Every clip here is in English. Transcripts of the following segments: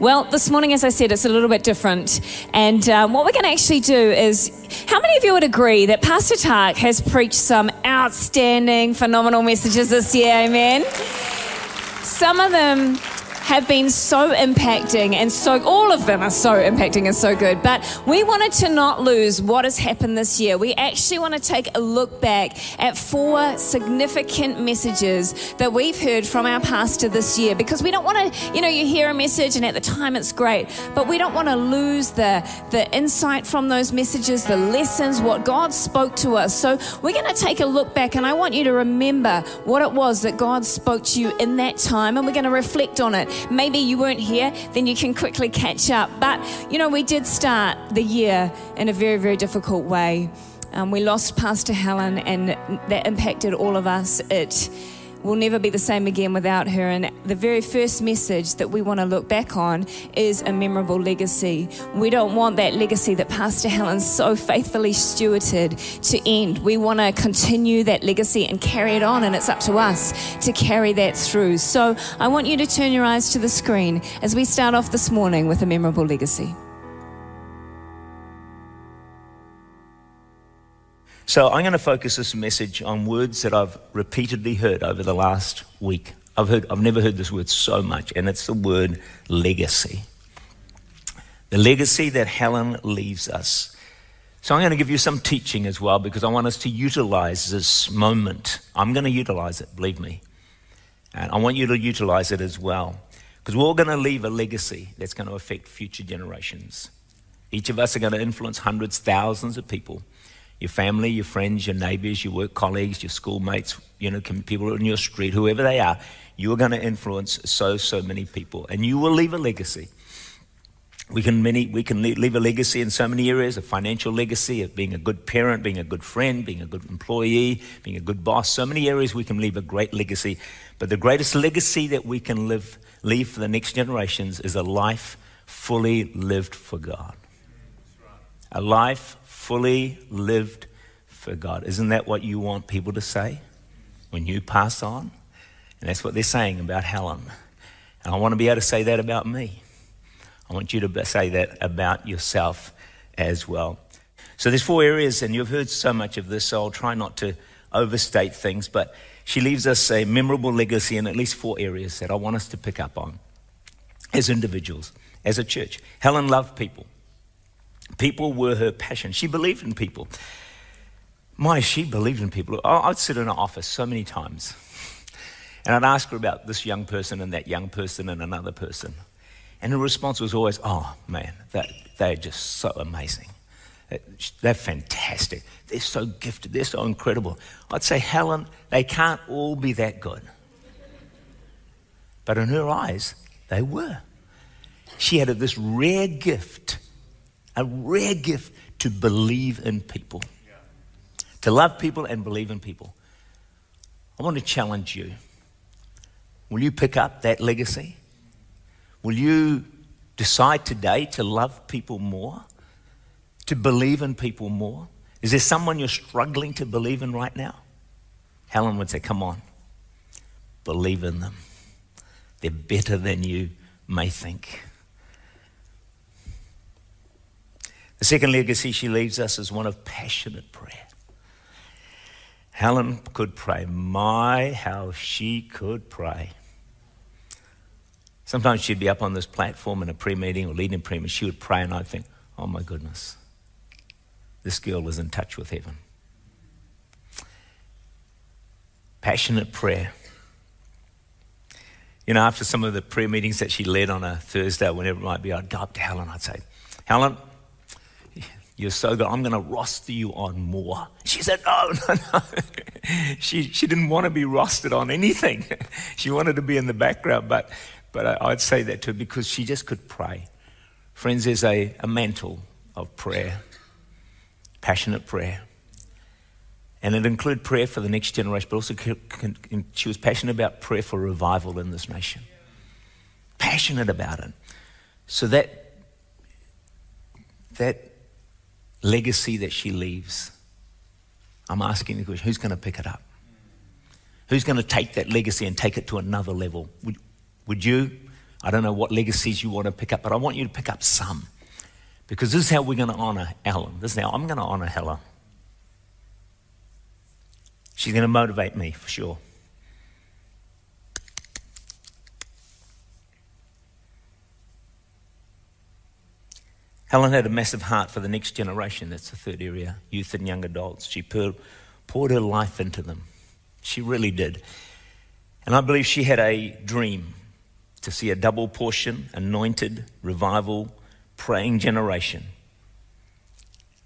Well, this morning, as I said, it's a little bit different. And um, what we're going to actually do is how many of you would agree that Pastor Tark has preached some outstanding, phenomenal messages this year? Amen. Some of them have been so impacting and so, all of them are so impacting and so good. But we wanted to not lose what has happened this year. We actually want to take a look back at four significant messages that we've heard from our pastor this year because we don't want to, you know, you hear a message and at the time it's great, but we don't want to lose the, the insight from those messages, the lessons, what God spoke to us. So we're going to take a look back and I want you to remember what it was that God spoke to you in that time and we're going to reflect on it maybe you weren't here, then you can quickly catch up. But, you know, we did start the year in a very, very difficult way. Um, we lost Pastor Helen, and that impacted all of us. It will never be the same again without her. And the very first message that we want to look back on is a memorable legacy. We don't want that legacy that Pastor Helen so faithfully stewarded to end. We want to continue that legacy and carry it on, and it's up to us to carry that through. So I want you to turn your eyes to the screen as we start off this morning with a memorable legacy. So I'm going to focus this message on words that I've repeatedly heard over the last week. I've heard I've never heard this word so much, and it's the word legacy. The legacy that Helen leaves us. So I'm going to give you some teaching as well because I want us to utilize this moment. I'm going to utilize it, believe me. And I want you to utilize it as well. Because we're all going to leave a legacy that's going to affect future generations. Each of us are going to influence hundreds, thousands of people your family, your friends, your neighbors, your work colleagues, your schoolmates, you know, people in your street, whoever they are, you are going to influence so, so many people. And you will leave a legacy. We can, many, we can leave a legacy in so many areas a financial legacy, of being a good parent, being a good friend, being a good employee, being a good boss. So many areas we can leave a great legacy. But the greatest legacy that we can live, leave for the next generations is a life fully lived for God. A life fully lived for God. Isn't that what you want people to say when you pass on? And that's what they're saying about Helen. And I want to be able to say that about me. I want you to say that about yourself as well. So there's four areas, and you've heard so much of this, so I'll try not to overstate things, but she leaves us a memorable legacy in at least four areas that I want us to pick up on as individuals, as a church. Helen loved people. People were her passion. She believed in people. My, she believed in people. I'd sit in her office so many times and I'd ask her about this young person and that young person and another person. And her response was always, oh man, that, they're just so amazing. They're fantastic. They're so gifted. They're so incredible. I'd say, Helen, they can't all be that good. But in her eyes, they were. She had this rare gift a rare gift to believe in people, to love people and believe in people. I want to challenge you. Will you pick up that legacy? Will you decide today to love people more? To believe in people more? Is there someone you're struggling to believe in right now? Helen would say, Come on, believe in them. They're better than you may think. The second legacy she leaves us is one of passionate prayer. Helen could pray. My, how she could pray. Sometimes she'd be up on this platform in a prayer meeting or leading a prayer meeting. She would pray, and I'd think, oh my goodness, this girl is in touch with heaven. Passionate prayer. You know, after some of the prayer meetings that she led on a Thursday, whenever it might be, I'd go up to Helen. And I'd say, Helen, you're so good. I'm going to roster you on more. She said, No, oh, no, no. she, she didn't want to be rostered on anything. she wanted to be in the background, but, but I, I'd say that to her because she just could pray. Friends, there's a, a mantle of prayer, passionate prayer. And it included prayer for the next generation, but also she was passionate about prayer for revival in this nation. Passionate about it. So that, that legacy that she leaves, I'm asking the question who's going to pick it up? Who's going to take that legacy and take it to another level? Would, would you? I don't know what legacies you want to pick up, but I want you to pick up some. Because this is how we're going to honor Helen. This is how I'm going to honor Helen. She's going to motivate me for sure. Helen had a massive heart for the next generation. That's the third area youth and young adults. She poured, poured her life into them. She really did. And I believe she had a dream to see a double portion, anointed, revival, praying generation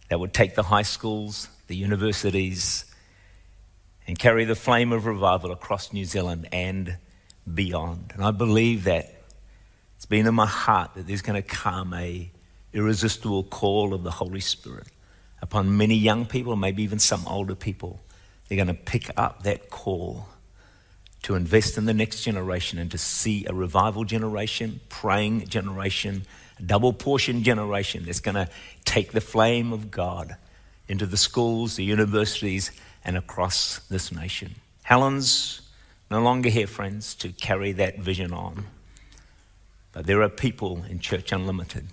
that would take the high schools, the universities, and carry the flame of revival across New Zealand and beyond. And I believe that it's been in my heart that there's going to come a irresistible call of the Holy Spirit upon many young people, maybe even some older people. They're going to pick up that call to invest in the next generation and to see a revival generation, praying generation, double portion generation that's going to take the flame of God into the schools, the universities, and across this nation. Helen's no longer here, friends, to carry that vision on. But there are people in Church Unlimited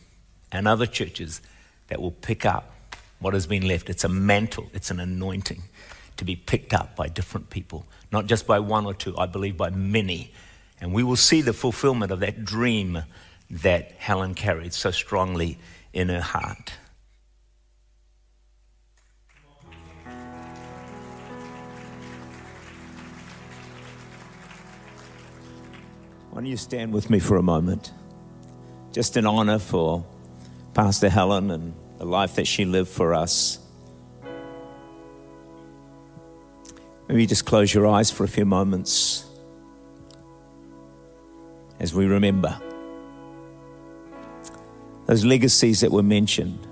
and other churches that will pick up what has been left. It's a mantle, it's an anointing to be picked up by different people, not just by one or two, I believe by many. And we will see the fulfillment of that dream that Helen carried so strongly in her heart. Why don't you stand with me for a moment? Just in honor for Pastor Helen and the life that she lived for us. Maybe just close your eyes for a few moments as we remember those legacies that were mentioned.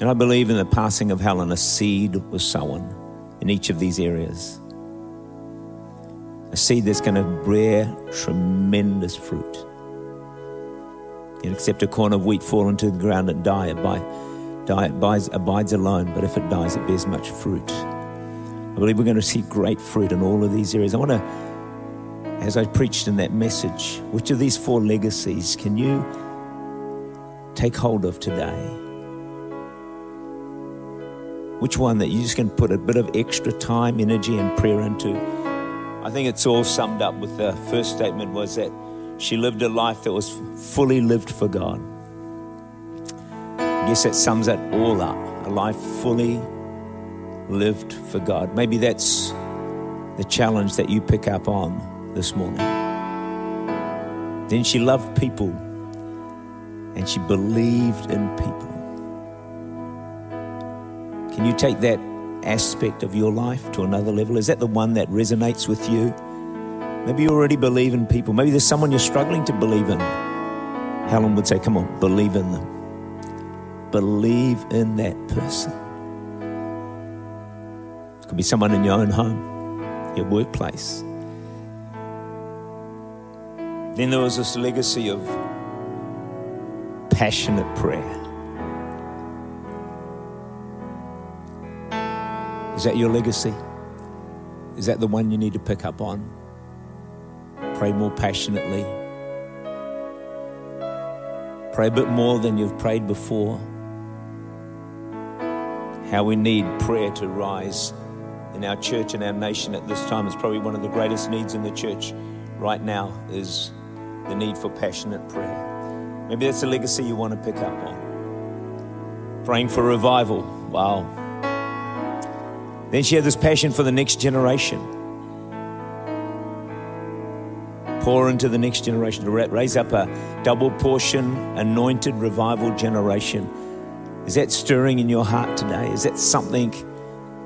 And I believe in the passing of Helen, a seed was sown in each of these areas. A seed that's going to bear tremendous fruit. Except a corn of wheat fall into the ground and die, it, die, abides alone, but if it dies, it bears much fruit. I believe we're going to see great fruit in all of these areas. I want to, as I preached in that message, which of these four legacies can you take hold of today? Which one that you just can put a bit of extra time, energy, and prayer into? I think it's all summed up with the first statement was that she lived a life that was fully lived for God. I guess that sums it all up a life fully lived for God. Maybe that's the challenge that you pick up on this morning. Then she loved people and she believed in people. Can you take that aspect of your life to another level? Is that the one that resonates with you? Maybe you already believe in people. Maybe there's someone you're struggling to believe in. Helen would say, Come on, believe in them. Believe in that person. It could be someone in your own home, your workplace. Then there was this legacy of passionate prayer. Is that your legacy? Is that the one you need to pick up on? Pray more passionately. Pray a bit more than you've prayed before. How we need prayer to rise in our church and our nation at this time is probably one of the greatest needs in the church right now is the need for passionate prayer. Maybe that's a legacy you want to pick up on. Praying for revival. Wow. Then she had this passion for the next generation pour into the next generation, to raise up a double portion, anointed revival generation. Is that stirring in your heart today? Is that something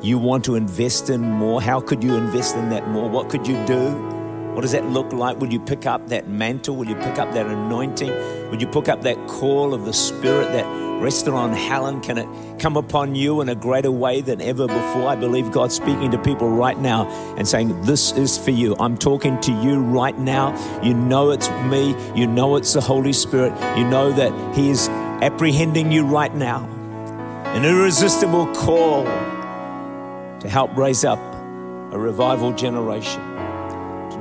you want to invest in more? How could you invest in that more? What could you do? What does that look like? Would you pick up that mantle? Would you pick up that anointing? Would you pick up that call of the Spirit that rested on Helen? Can it come upon you in a greater way than ever before? I believe God's speaking to people right now and saying, This is for you. I'm talking to you right now. You know it's me. You know it's the Holy Spirit. You know that He is apprehending you right now. An irresistible call to help raise up a revival generation.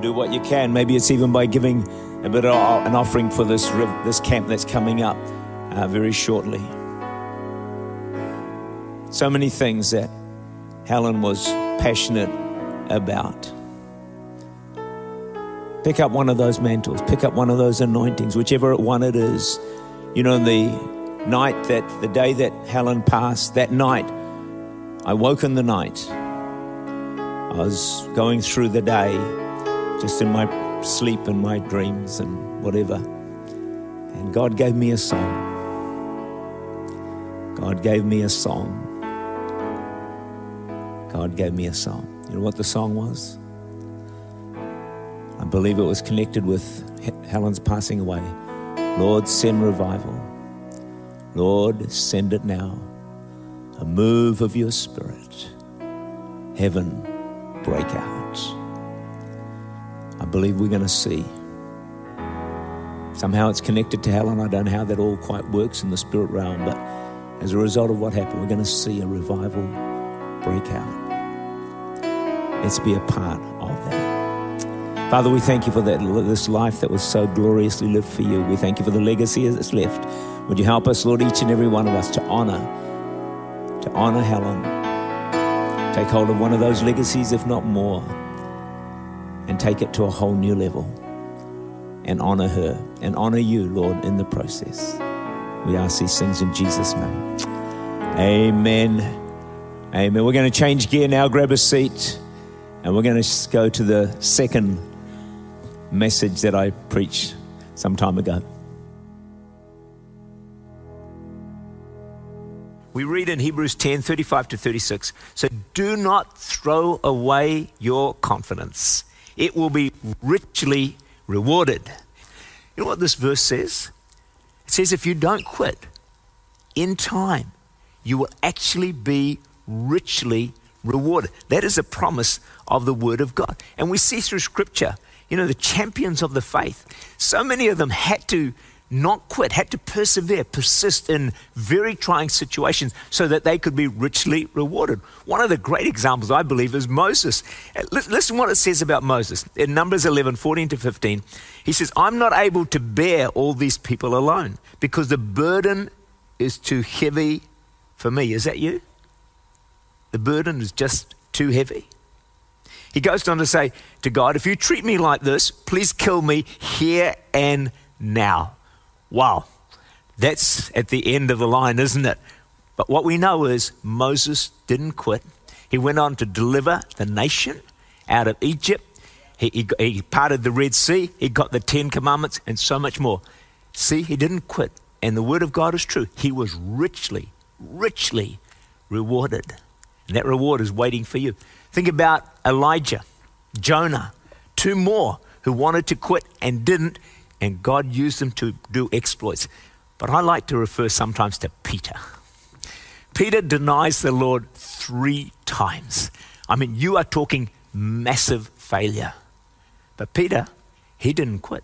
Do what you can. Maybe it's even by giving a bit of an offering for this, this camp that's coming up uh, very shortly. So many things that Helen was passionate about. Pick up one of those mantles, pick up one of those anointings, whichever one it is. You know, the night that, the day that Helen passed, that night, I woke in the night. I was going through the day just in my sleep and my dreams and whatever. And God gave me a song. God gave me a song. God gave me a song. You know what the song was? I believe it was connected with Helen's passing away. Lord, send revival. Lord, send it now. A move of your spirit. Heaven, break out. I believe we're going to see. Somehow it's connected to Helen. I don't know how that all quite works in the spirit realm, but as a result of what happened, we're going to see a revival break out. Let's be a part of that. Father, we thank you for that, this life that was so gloriously lived for you. We thank you for the legacy that's left. Would you help us, Lord, each and every one of us to honor, to honor Helen, take hold of one of those legacies, if not more, and take it to a whole new level and honor her and honor you, Lord, in the process. We ask these things in Jesus' name. Amen. Amen. We're going to change gear now, grab a seat, and we're going to go to the second message that I preached some time ago. We read in Hebrews 10 35 to 36. So do not throw away your confidence, it will be richly rewarded. You know what this verse says? It says if you don't quit in time, you will actually be richly rewarded. That is a promise of the Word of God. And we see through Scripture you know, the champions of the faith, so many of them had to not quit, had to persevere, persist in very trying situations so that they could be richly rewarded. One of the great examples, I believe, is Moses. Uh, listen what it says about Moses. In Numbers 11, 14 to 15, he says, I'm not able to bear all these people alone because the burden is too heavy for me. Is that you? The burden is just too heavy. He goes on to say to God, If you treat me like this, please kill me here and now. Wow, that's at the end of the line, isn't it? But what we know is Moses didn't quit. He went on to deliver the nation out of Egypt. He, he, he, parted the Red Sea. He got the Ten Commandments and so much more. See, he didn't quit. And the Word of God is true. He was richly, richly rewarded. And that reward is waiting for you. Think about Elijah, Jonah, two more who wanted to quit and didn't, and God used them to do exploits. But I like to refer sometimes to Peter. Peter denies the Lord three times. I mean, you are talking massive failure. But Peter, he didn't quit.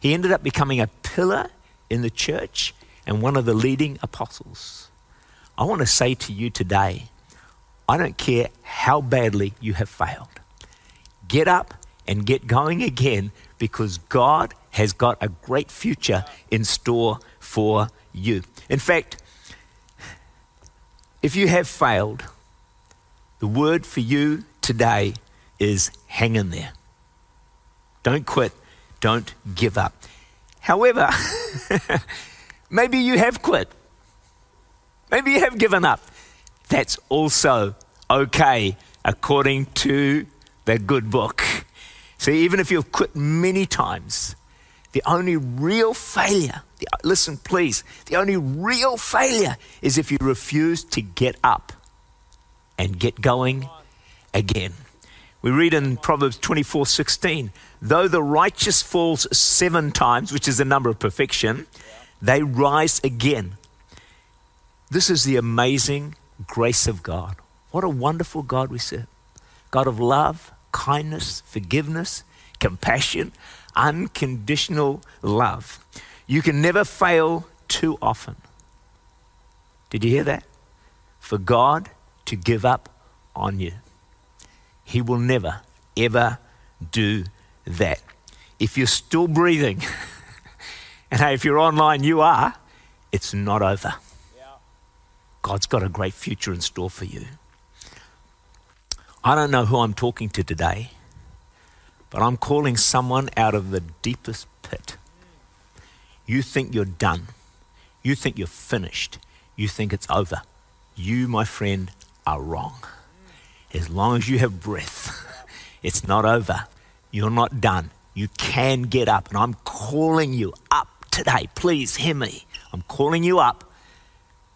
He ended up becoming a pillar in the church and one of the leading apostles. I want to say to you today I don't care how badly you have failed. Get up and get going again because God has got a great future in store for you. In fact, if you have failed, the word for you today is hang in there. Don't quit. Don't give up. However, maybe you have quit. Maybe you have given up that's also okay according to the good book. See, even if you've quit many times, the only real failure, the, listen please, the only real failure is if you refuse to get up and get going again. We read in Proverbs 24 16, though the righteous falls seven times, which is the number of perfection, they rise again. This is the amazing grace of God. What a wonderful God we serve. God of love, kindness, forgiveness, compassion, unconditional love. You can never fail too often. Did you hear that? For God to give up on you. He will never, ever do that. if you're still breathing, and hey, if you're online, you are, it's not over. God's got a great future in store for you. I don't know who I'm talking to today, but I'm calling someone out of the deepest pit. You think you're done. You think you're finished. You think it's over. You, my friend, are wrong. As long as you have breath, it's not over. You're not done. You can get up. And I'm calling you up today. Please hear me. I'm calling you up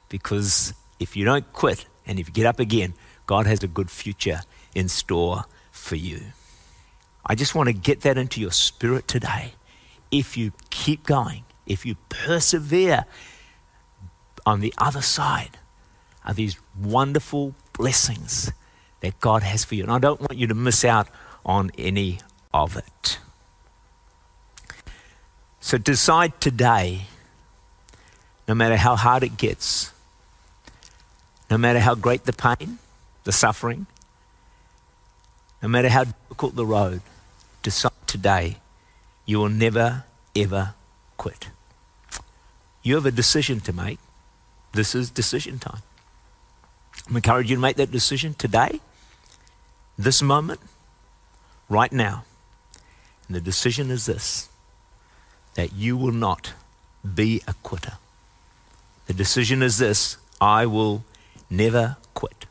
because if you don't quit and if you get up again, God has a good future in store for you. I just want to get that into your spirit today. If you keep going, if you persevere on the other side are these wonderful blessings that God has for you. And I don't want you to miss out on any of it. So decide today, no matter how hard it gets, no matter how great the pain, the suffering, no matter how difficult the road, decide today you will never, ever quit. You have a decision to make. This is decision time. I'm encouraging you to make that decision today, this moment, right now. And the decision is this that you will not be a quitter. The decision is this I will never quit.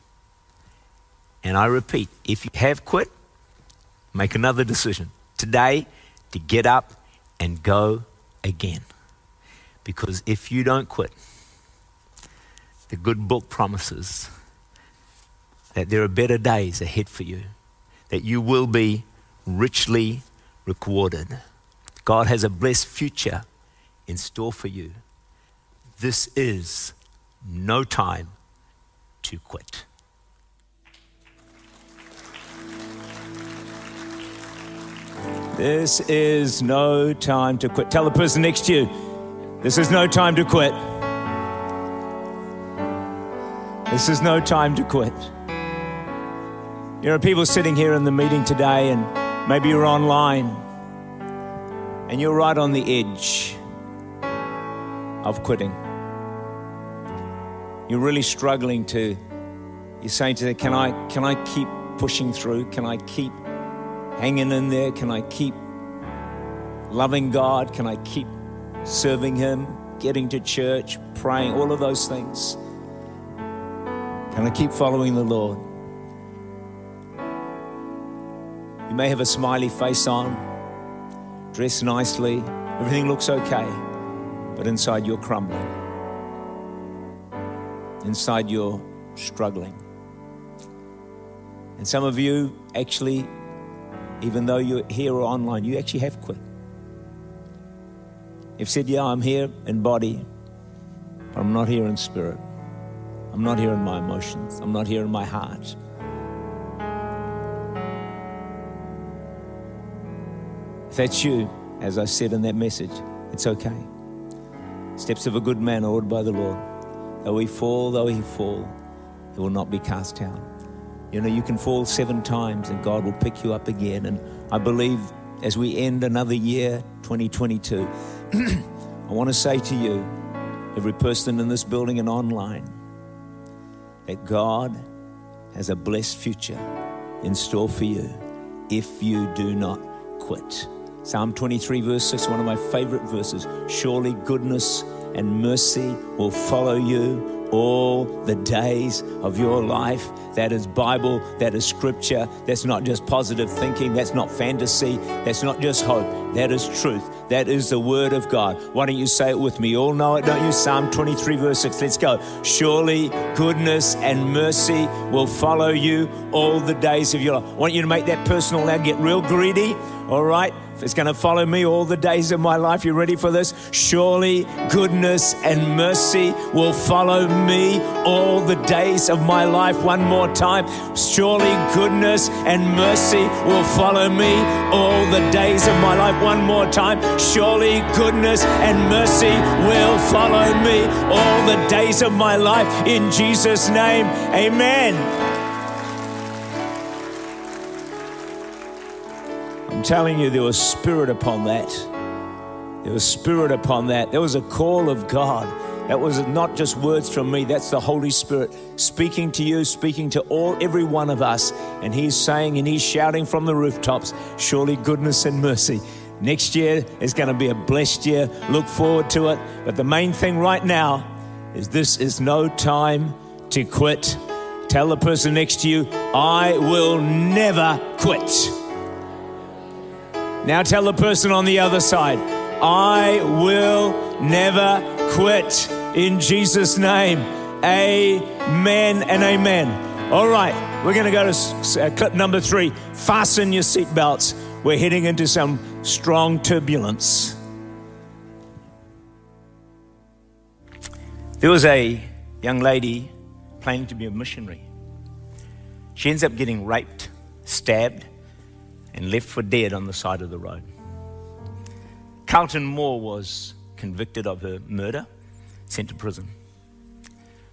And I repeat, if you have quit, make another decision today to get up and go again. Because if you don't quit, the good book promises that there are better days ahead for you, that you will be richly rewarded. God has a blessed future in store for you. This is no time to quit. This is no time to quit. Tell the person next to you, this is no time to quit. This is no time to quit. There are people sitting here in the meeting today, and maybe you're online, and you're right on the edge of quitting. You're really struggling to, you're saying to them, can I, can I keep pushing through? Can I keep hanging in there? Can I keep loving God? Can I keep serving Him, getting to church, praying, all of those things? Can I keep following the Lord? You may have a smiley face on, dressed nicely, everything looks okay, but inside you're crumbling. Inside you're struggling. And some of you actually, even though you're here or online, you actually have quit. You've said, Yeah, I'm here in body, but I'm not here in spirit. I'm not here in my emotions. I'm not here in my heart. If that's you, as I said in that message, it's okay. Steps of a good man are ordered by the Lord. Though he fall, though he fall, he will not be cast down. You know, you can fall seven times and God will pick you up again. And I believe as we end another year, 2022, I want to say to you, every person in this building and online, that God has a blessed future in store for you if you do not quit. Psalm 23, verse 6, one of my favorite verses. Surely goodness and mercy will follow you all the days of your life. That is Bible, that is scripture. That's not just positive thinking, that's not fantasy, that's not just hope. That is truth. That is the word of God. Why don't you say it with me? You all know it, don't you? Psalm 23, verse 6. Let's go. Surely goodness and mercy will follow you all the days of your life. I want you to make that personal now. Get real greedy, all right? If it's going to follow me all the days of my life. You ready for this? Surely goodness and mercy will follow me all the days of my life. One more time. Surely goodness and mercy will follow me all the days of my life. One more time. Surely goodness and mercy will follow me all the days of my life. In Jesus' name, amen. I'm telling you, there was spirit upon that. There was spirit upon that. There was a call of God. That was not just words from me, that's the Holy Spirit speaking to you, speaking to all, every one of us. And He's saying and He's shouting from the rooftops, surely goodness and mercy. Next year is going to be a blessed year. Look forward to it. But the main thing right now is this is no time to quit. Tell the person next to you, I will never quit. Now tell the person on the other side, I will never quit. In Jesus' name, amen and amen. All right, we're going to go to uh, clip number three. Fasten your seatbelts. We're heading into some strong turbulence. There was a young lady planning to be a missionary. She ends up getting raped, stabbed, and left for dead on the side of the road. Carlton Moore was convicted of her murder, sent to prison.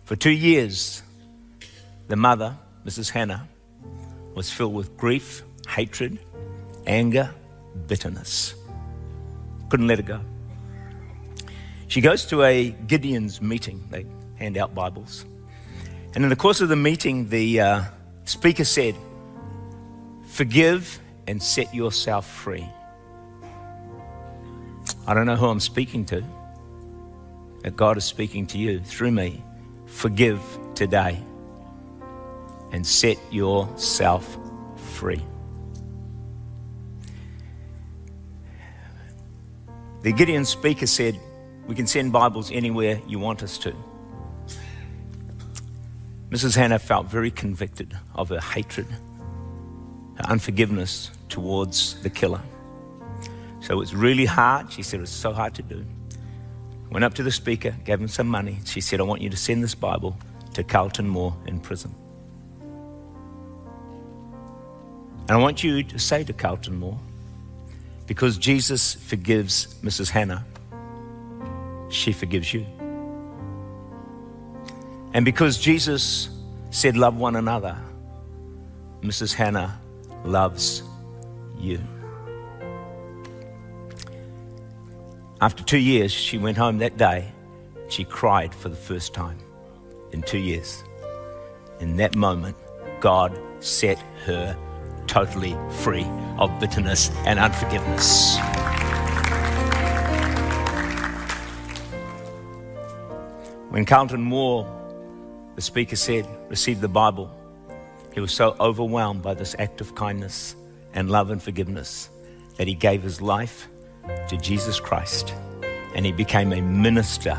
For two years, the mother, Mrs. Hannah, was filled with grief, hatred, anger, bitterness. Couldn't let it go. She goes to a Gideon's meeting. They hand out Bibles. And in the course of the meeting, the uh, speaker said, Forgive and set yourself free. I don't know who I'm speaking to, but God is speaking to you through me. Forgive today and set yourself free. The Gideon speaker said, We can send Bibles anywhere you want us to. Mrs. Hannah felt very convicted of her hatred, her unforgiveness towards the killer. So it was really hard. She said it was so hard to do. Went up to the speaker, gave him some money. She said, I want you to send this Bible to Carlton Moore in prison. And I want you to say to Carlton Moore, because Jesus forgives Mrs. Hannah, she forgives you. And because Jesus said, Love one another, Mrs. Hannah loves you. After two years, she went home that day. She cried for the first time in two years. In that moment, God set her totally free of bitterness and unforgiveness. When Carlton Moore, the speaker said, received the Bible, he was so overwhelmed by this act of kindness and love and forgiveness that he gave his life to Jesus Christ and he became a minister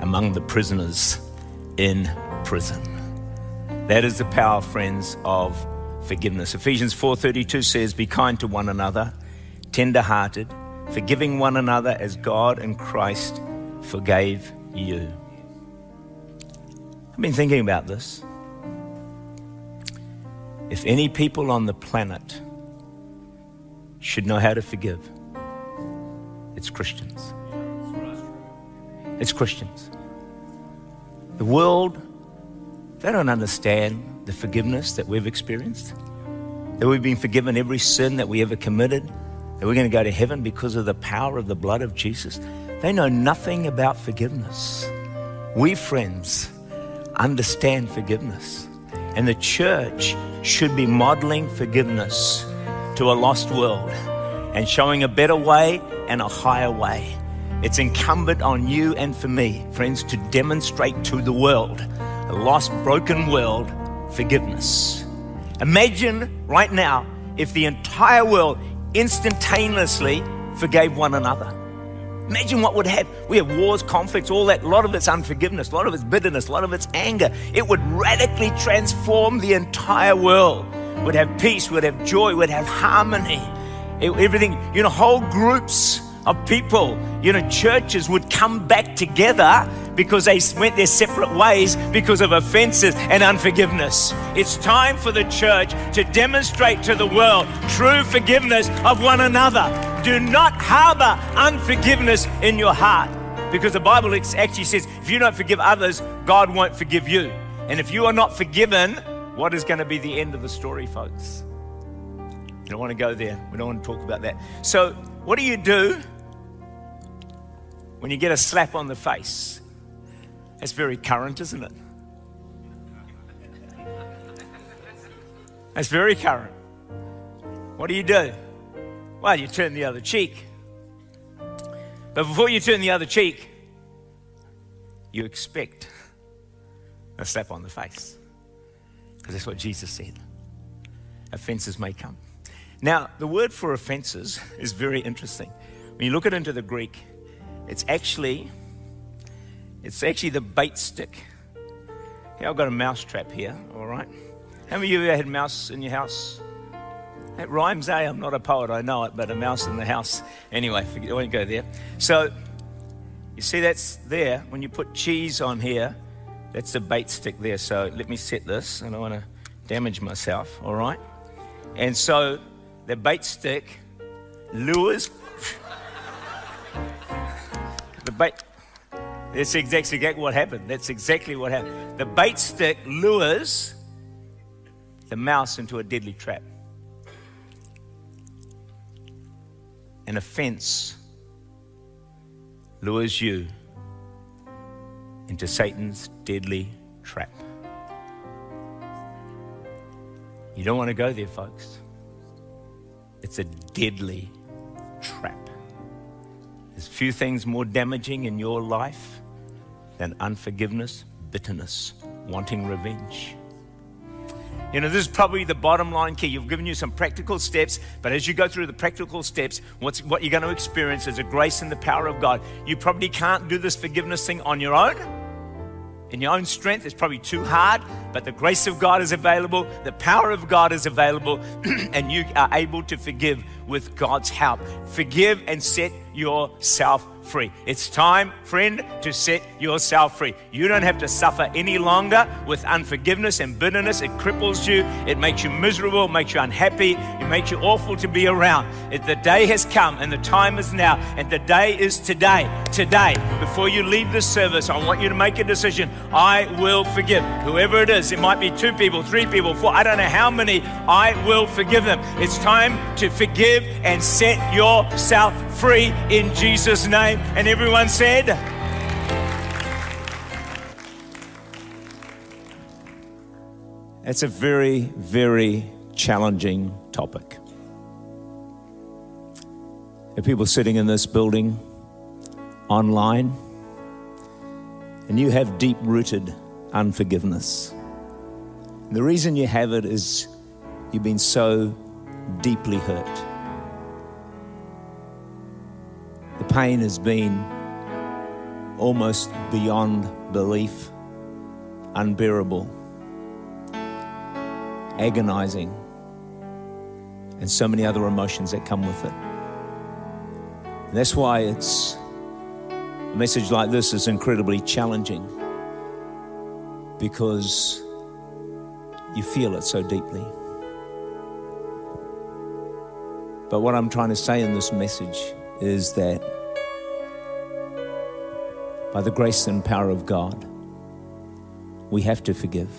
among the prisoners in prison. That is the power, friends, of forgiveness. Ephesians 4:32 says, "Be kind to one another, tender-hearted, forgiving one another as God and Christ forgave you." I've been thinking about this. If any people on the planet should know how to forgive, it's Christians. It's Christians. The world, they don't understand the forgiveness that we've experienced, that we've been forgiven every sin that we ever committed, that we're going to go to heaven because of the power of the blood of Jesus. They know nothing about forgiveness. We, friends, understand forgiveness. And the church should be modeling forgiveness to a lost world and showing a better way and a higher way. It's incumbent on you and for me, friends, to demonstrate to the world, a lost, broken world, forgiveness. Imagine right now if the entire world instantaneously forgave one another. Imagine what would happen. We have wars, conflicts, all that. A lot of it's unforgiveness, a lot of it's bitterness, a lot of it's anger. It would radically transform the entire world. We'd have peace, we'd have joy, we'd have harmony. Everything, you know, whole groups of people, you know, churches would come back together because they went their separate ways because of offenses and unforgiveness. It's time for the church to demonstrate to the world true forgiveness of one another. Do not harbor unforgiveness in your heart because the Bible actually says if you don't forgive others, God won't forgive you. And if you are not forgiven, what is going to be the end of the story, folks? You don't want to go there. We don't want to talk about that. So, what do you do when you get a slap on the face? That's very current, isn't it? That's very current. What do you do? Well, you turn the other cheek. But before you turn the other cheek, you expect a slap on the face. Because that's what Jesus said. Offenses may come. Now, the word for offenses is very interesting. When you look it into the Greek, it's actually it's actually the bait stick. Here I've got a mouse trap here, all right? How many of you ever had mouse in your house? It rhymes, eh? I'm not a poet, I know it, but a mouse in the house. Anyway, forget, I won't go there. So, you see that's there. When you put cheese on here, that's the bait stick there. So, let me set this. I don't want to damage myself, all right? And so, the bait stick lures. the bait. That's exactly what happened. That's exactly what happened. The bait stick lures the mouse into a deadly trap. An offense lures you into Satan's deadly trap. You don't want to go there, folks. It's a deadly trap. There's few things more damaging in your life than unforgiveness, bitterness, wanting revenge. You know, this is probably the bottom line key. You've given you some practical steps, but as you go through the practical steps, what's, what you're going to experience is a grace and the power of God. You probably can't do this forgiveness thing on your own. In your own strength, it's probably too hard, but the grace of God is available, the power of God is available, and you are able to forgive with God's help. Forgive and set yourself free. It's time, friend, to set yourself free. You don't have to suffer any longer with unforgiveness and bitterness. It cripples you, it makes you miserable, makes you unhappy, it makes you awful to be around. It, the day has come and the time is now, and the day is today. Today, before you leave this service, I want you to make a decision. I will forgive whoever it is. It might be two people, three people, four, I don't know how many. I will forgive them. It's time to forgive and set yourself free in Jesus' name. And everyone said, It's a very, very challenging topic. There are people sitting in this building online, and you have deep rooted unforgiveness. And the reason you have it is you've been so deeply hurt. Pain has been almost beyond belief, unbearable, agonizing, and so many other emotions that come with it. And that's why it's a message like this is incredibly challenging because you feel it so deeply. But what I'm trying to say in this message is that by the grace and power of God, we have to forgive.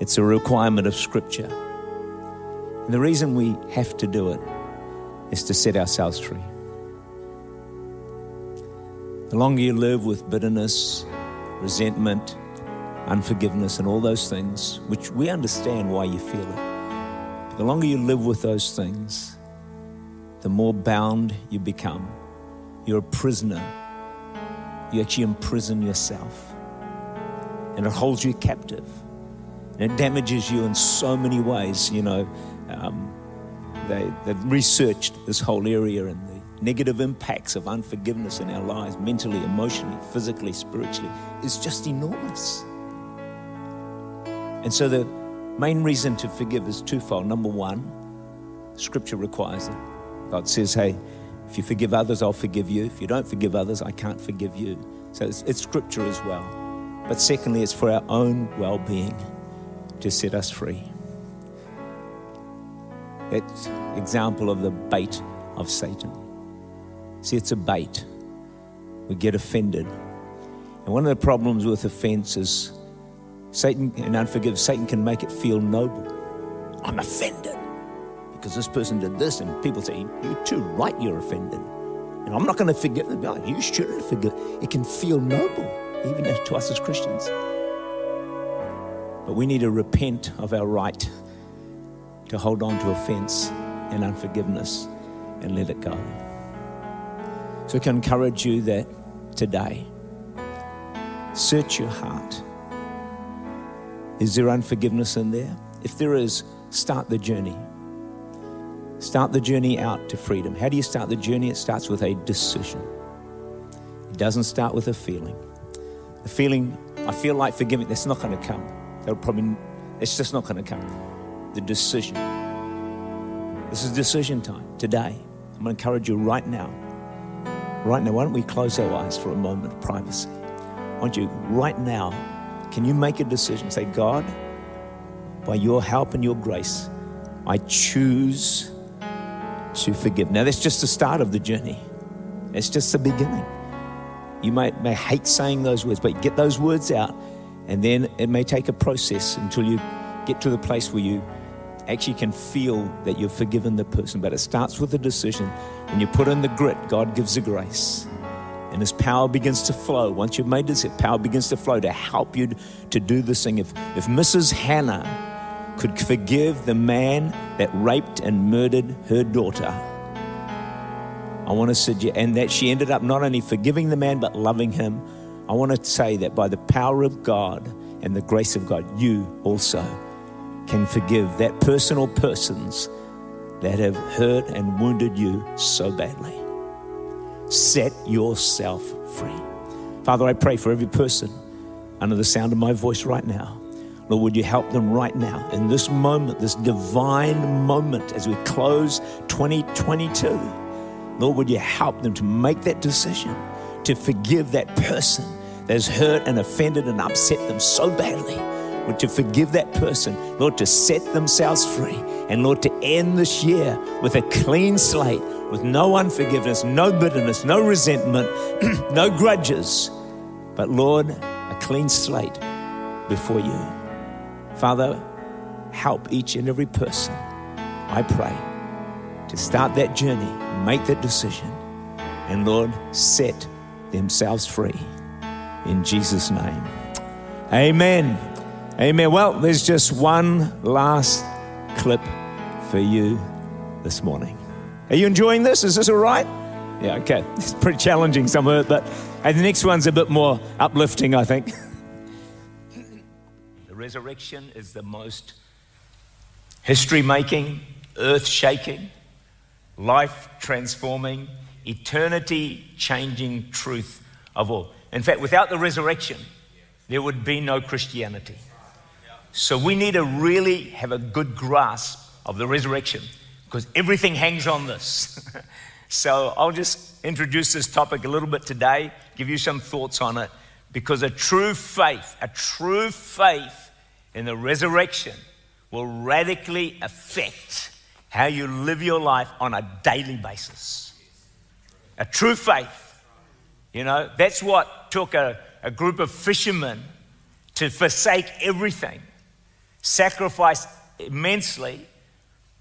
It's a requirement of Scripture. And the reason we have to do it is to set ourselves free. The longer you live with bitterness, resentment, unforgiveness, and all those things, which we understand why you feel it, the longer you live with those things, the more bound you become. You're a prisoner. You actually imprison yourself. And it holds you captive. And it damages you in so many ways. You know, um, they, they've researched this whole area and the negative impacts of unforgiveness in our lives, mentally, emotionally, physically, spiritually, is just enormous. And so the main reason to forgive is twofold. Number one, Scripture requires it. God says, hey, if you forgive others, I'll forgive you. If you don't forgive others, I can't forgive you. So it's, it's scripture as well. But secondly, it's for our own well being to set us free. That example of the bait of Satan. See, it's a bait. We get offended. And one of the problems with offense is Satan and unforgiveness, Satan can make it feel noble. I'm offended because this person did this. And people say, You're too right, you're offended. And I'm not going to forgive them. No, you shouldn't forgive. It can feel noble, even to us as Christians. But we need to repent of our right to hold on to offense and unforgiveness and let it go. So I can encourage you that today, search your heart. Is there unforgiveness in there? If there is, start the journey. Start the journey out to freedom. How do you start the journey? It starts with a decision. It doesn't start with a feeling. A feeling, I feel like forgiving, that's not going to come. That'll probably, it's just not going to come. The decision. This is decision time today. I'm going to encourage you right now. Right now, why don't we close our eyes for a moment of privacy? I want you right now, can you make a decision? Say, God, by your help and your grace, I choose to forgive. Now, that's just the start of the journey, it's just the beginning. You may, may hate saying those words, but get those words out, and then it may take a process until you get to the place where you actually can feel that you've forgiven the person. But it starts with a decision. When you put in the grit, God gives the grace. And His power begins to flow. Once you've made this, power begins to flow to help you to do this thing. If, if Mrs. Hannah could forgive the man that raped and murdered her daughter. I want to suggest, and that she ended up not only forgiving the man but loving him. I want to say that by the power of God and the grace of God, you also can forgive that person or persons that have hurt and wounded you so badly. Set yourself free. Father, I pray for every person under the sound of my voice right now Lord, would you help them right now in this moment, this divine moment as we close 2022? Lord, would you help them to make that decision to forgive that person that has hurt and offended and upset them so badly? Lord, to forgive that person, Lord, to set themselves free, and Lord, to end this year with a clean slate, with no unforgiveness, no bitterness, no resentment, no grudges, but Lord, a clean slate before you. Father, help each and every person, I pray, to start that journey, make that decision, and Lord, set themselves free. In Jesus' name. Amen. Amen. Well, there's just one last clip for you this morning. Are you enjoying this? Is this all right? Yeah, okay. It's pretty challenging some of it, but the next one's a bit more uplifting, I think. resurrection is the most history making, earth shaking, life transforming, eternity changing truth of all. In fact, without the resurrection, there would be no Christianity. So we need to really have a good grasp of the resurrection because everything hangs on this. so I'll just introduce this topic a little bit today, give you some thoughts on it, because a true faith, a true faith in the resurrection will radically affect how you live your life on a daily basis. A true faith, you know, that's what took a, a group of fishermen to forsake everything, sacrifice immensely.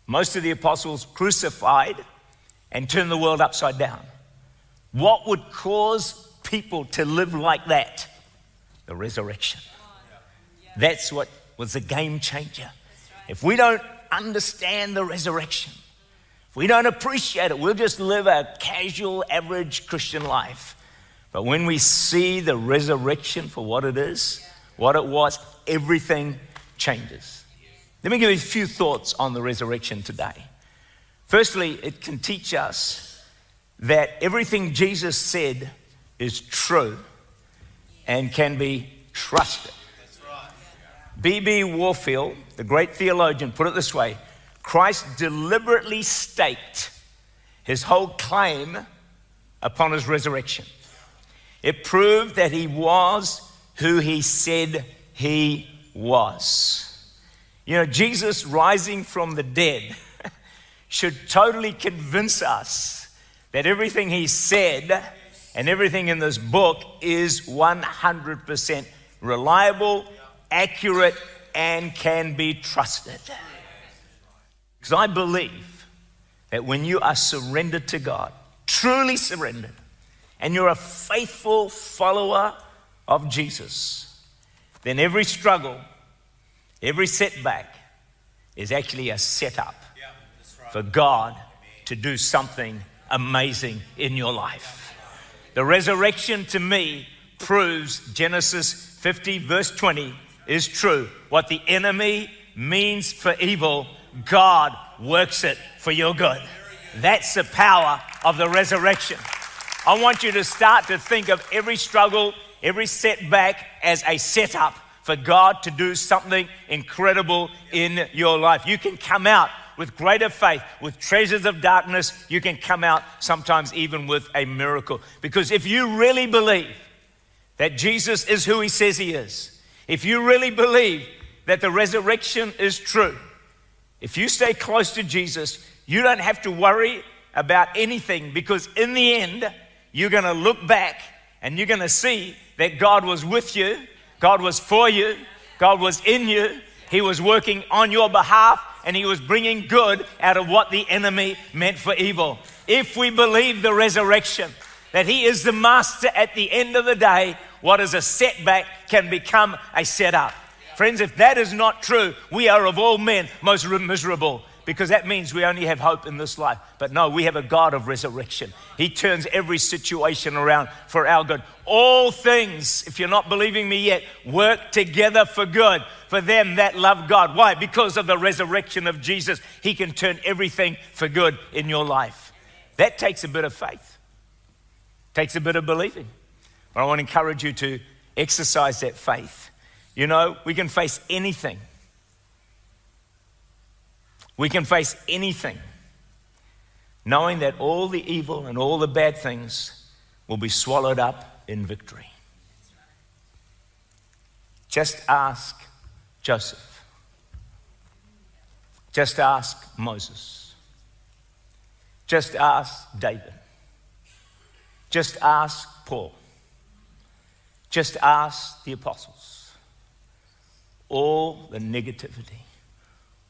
Most of the apostles crucified and turn the world upside down. What would cause people to live like that? The resurrection. That's what was a game changer. If we don't understand the resurrection, if we don't appreciate it, we'll just live a casual, average Christian life. But when we see the resurrection for what it is, what it was, everything changes. Let me give you a few thoughts on the resurrection today. Firstly, it can teach us that everything Jesus said is true and can be trusted. B.B. Warfield, the great theologian, put it this way Christ deliberately staked his whole claim upon his resurrection. It proved that he was who he said he was. You know, Jesus rising from the dead should totally convince us that everything he said and everything in this book is 100% reliable accurate, and can be trusted. Because I believe that when you are surrendered to God, truly surrendered, and you're a faithful follower of Jesus, then every struggle, every setback is actually a setup for God to do something amazing in your life. The resurrection to me proves Genesis 50, verse 20 is true. What the enemy means for evil, God works it for your good. That's the power of the resurrection. I want you to start to think of every struggle, every setback as a setup for God to do something incredible in your life. You can come out with greater faith, with treasures of darkness. You can come out sometimes even with a miracle. Because if you really believe that Jesus is who he says he is, if you really believe that the resurrection is true, if you stay close to Jesus, you don't have to worry about anything because in the end, you're going to look back and you're going to see that God was with you, God was for you, God was in you, He was working on your behalf, and He was bringing good out of what the enemy meant for evil. If we believe the resurrection, that He is the master at the end of the day, what is a setback can become a setup. Friends, if that is not true, we are of all men most miserable because that means we only have hope in this life. But no, we have a God of resurrection. He turns every situation around for our good. All things, if you're not believing me yet, work together for good for them that love God. Why? Because of the resurrection of Jesus, He can turn everything for good in your life. That takes a bit of faith, takes a bit of believing. But I want to encourage you to exercise that faith. You know, we can face anything. We can face anything knowing that all the evil and all the bad things will be swallowed up in victory. Just ask Joseph. Just ask Moses. Just ask David. Just ask Paul. Just ask the apostles. All the negativity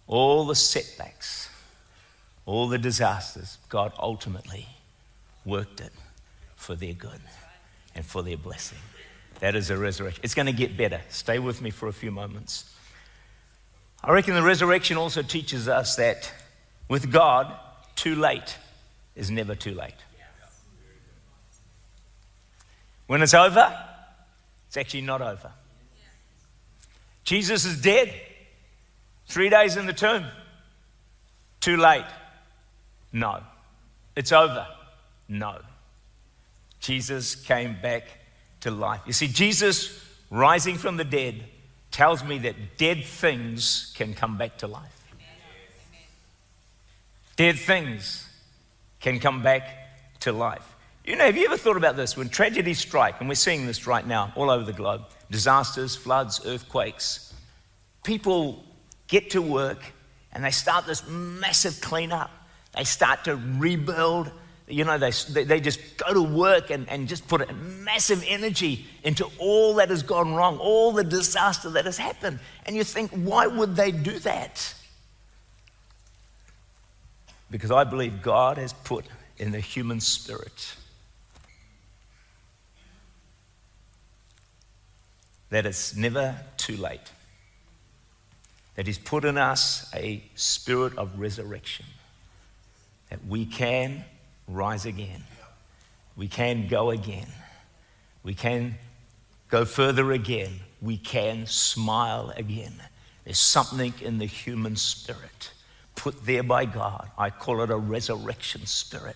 all the setbacks, all the disasters, God ultimately worked it for their good and for their blessing. That is a resurrection. It's going to get better. Stay with me for a few moments. I reckon the resurrection also teaches us that with God, too late is never too late. When it's over, it's actually not over. Jesus is dead. Three days in the tomb. Too late. No. It's over. No. Jesus came back to life. You see, Jesus rising from the dead tells me that dead things can come back to life. Dead things can come back to life. You know, have you ever thought about this? When tragedies strike, and we're seeing this right now all over the globe disasters, floods, earthquakes, people get to work and they start this massive cleanup. They start to rebuild. You know, they, they just go to work and, and just put a massive energy into all that has gone wrong, all the disaster that has happened. And you think, why would they do that? Because I believe God has put in the human spirit that it's never too late that He's put in us a spirit of resurrection, that we can rise again, we can go again, we can go further again, we can smile again. There's something in the human spirit put there by God. I call it a resurrection spirit.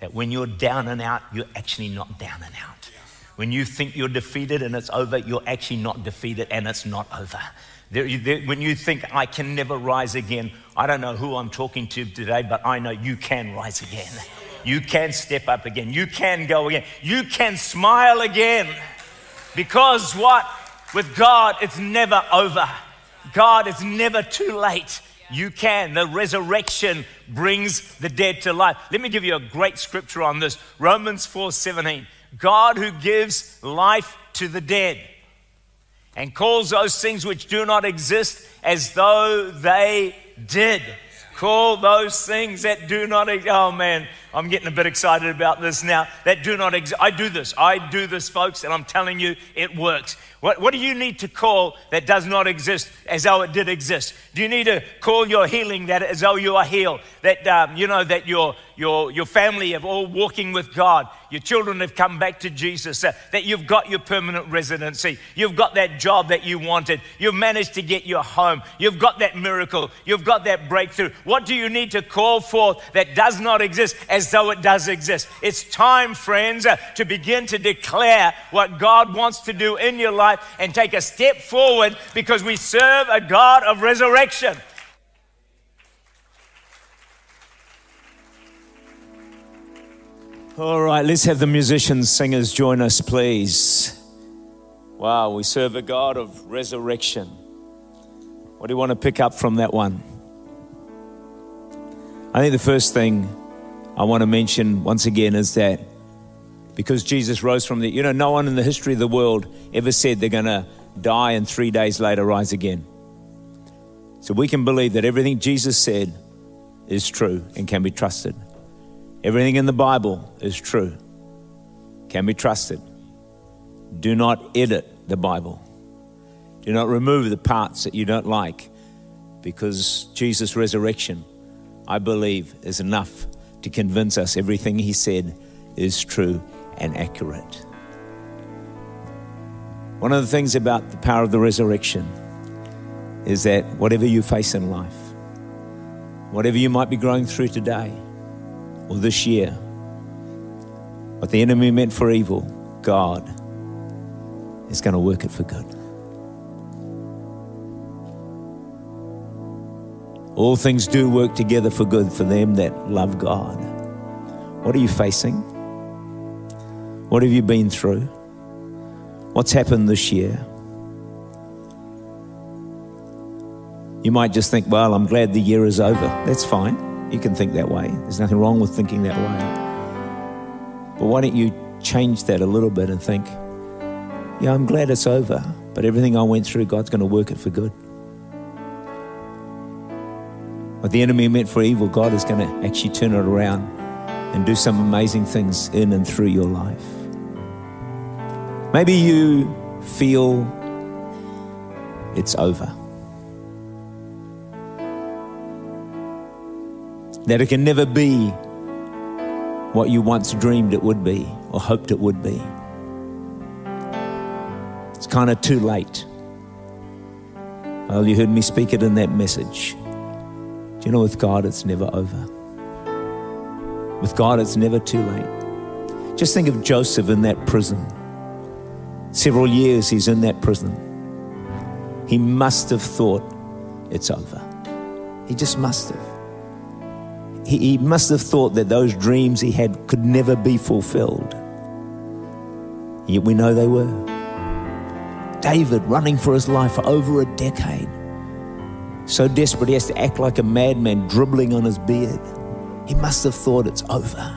That when you're down and out, you're actually not down and out. When you think you're defeated and it's over, you're actually not defeated and it's not over. There, there, when you think, I can never rise again, I don't know who I'm talking to today, but I know you can rise again. You can step up again. You can go again. You can smile again. Because what? With God, it's never over. God, it's never too late. You can. The resurrection brings the dead to life. Let me give you a great scripture on this Romans 4 17. God who gives life to the dead and calls those things which do not exist as though they did. Call those things that do not exist. Oh man, I'm getting a bit excited about this now. That do not exist. I do this. I do this, folks, and I'm telling you, it works. What, what do you need to call that does not exist as though it did exist? Do you need to call your healing that as though you are healed? That um, you know that your your your family have all walking with God. Your children have come back to Jesus. Uh, that you've got your permanent residency. You've got that job that you wanted. You've managed to get your home. You've got that miracle. You've got that breakthrough. What do you need to call forth that does not exist as though it does exist? It's time, friends, uh, to begin to declare what God wants to do in your life and take a step forward because we serve a God of resurrection. All right, let's have the musicians, singers join us, please. Wow, we serve a God of resurrection. What do you want to pick up from that one? I think the first thing I want to mention once again is that because Jesus rose from the, you know, no one in the history of the world ever said they're going to die and three days later rise again. So we can believe that everything Jesus said is true and can be trusted. Everything in the Bible is true, can be trusted. Do not edit the Bible. Do not remove the parts that you don't like because Jesus' resurrection, I believe, is enough to convince us everything he said is true and accurate. One of the things about the power of the resurrection is that whatever you face in life, whatever you might be growing through today, or this year, what the enemy meant for evil, God is going to work it for good. All things do work together for good for them that love God. What are you facing? What have you been through? What's happened this year? You might just think, well, I'm glad the year is over. That's fine. You can think that way. There's nothing wrong with thinking that way. But why don't you change that a little bit and think, yeah, I'm glad it's over, but everything I went through, God's going to work it for good. What the enemy meant for evil, God is going to actually turn it around and do some amazing things in and through your life. Maybe you feel it's over. That it can never be what you once dreamed it would be or hoped it would be. It's kind of too late. Well, you heard me speak it in that message. Do you know, with God, it's never over. With God, it's never too late. Just think of Joseph in that prison. Several years he's in that prison. He must have thought it's over. He just must have he, he must have thought that those dreams he had could never be fulfilled. Yet we know they were. David running for his life for over a decade. So desperate he has to act like a madman, dribbling on his beard. He must have thought it's over.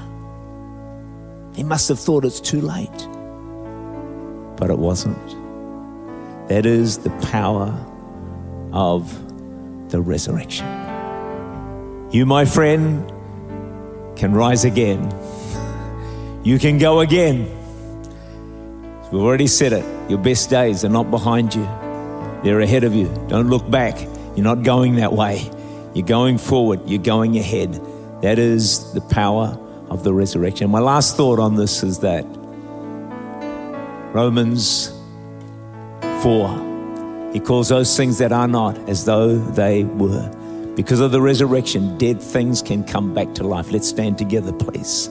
He must have thought it's too late. But it wasn't. That is the power of the resurrection. You, my friend, can rise again. You can go again. We've already said it. Your best days are not behind you, they're ahead of you. Don't look back. You're not going that way. You're going forward, you're going ahead. That is the power of the resurrection. My last thought on this is that Romans 4, he calls those things that are not as though they were. Because of the resurrection, dead things can come back to life. Let's stand together, please.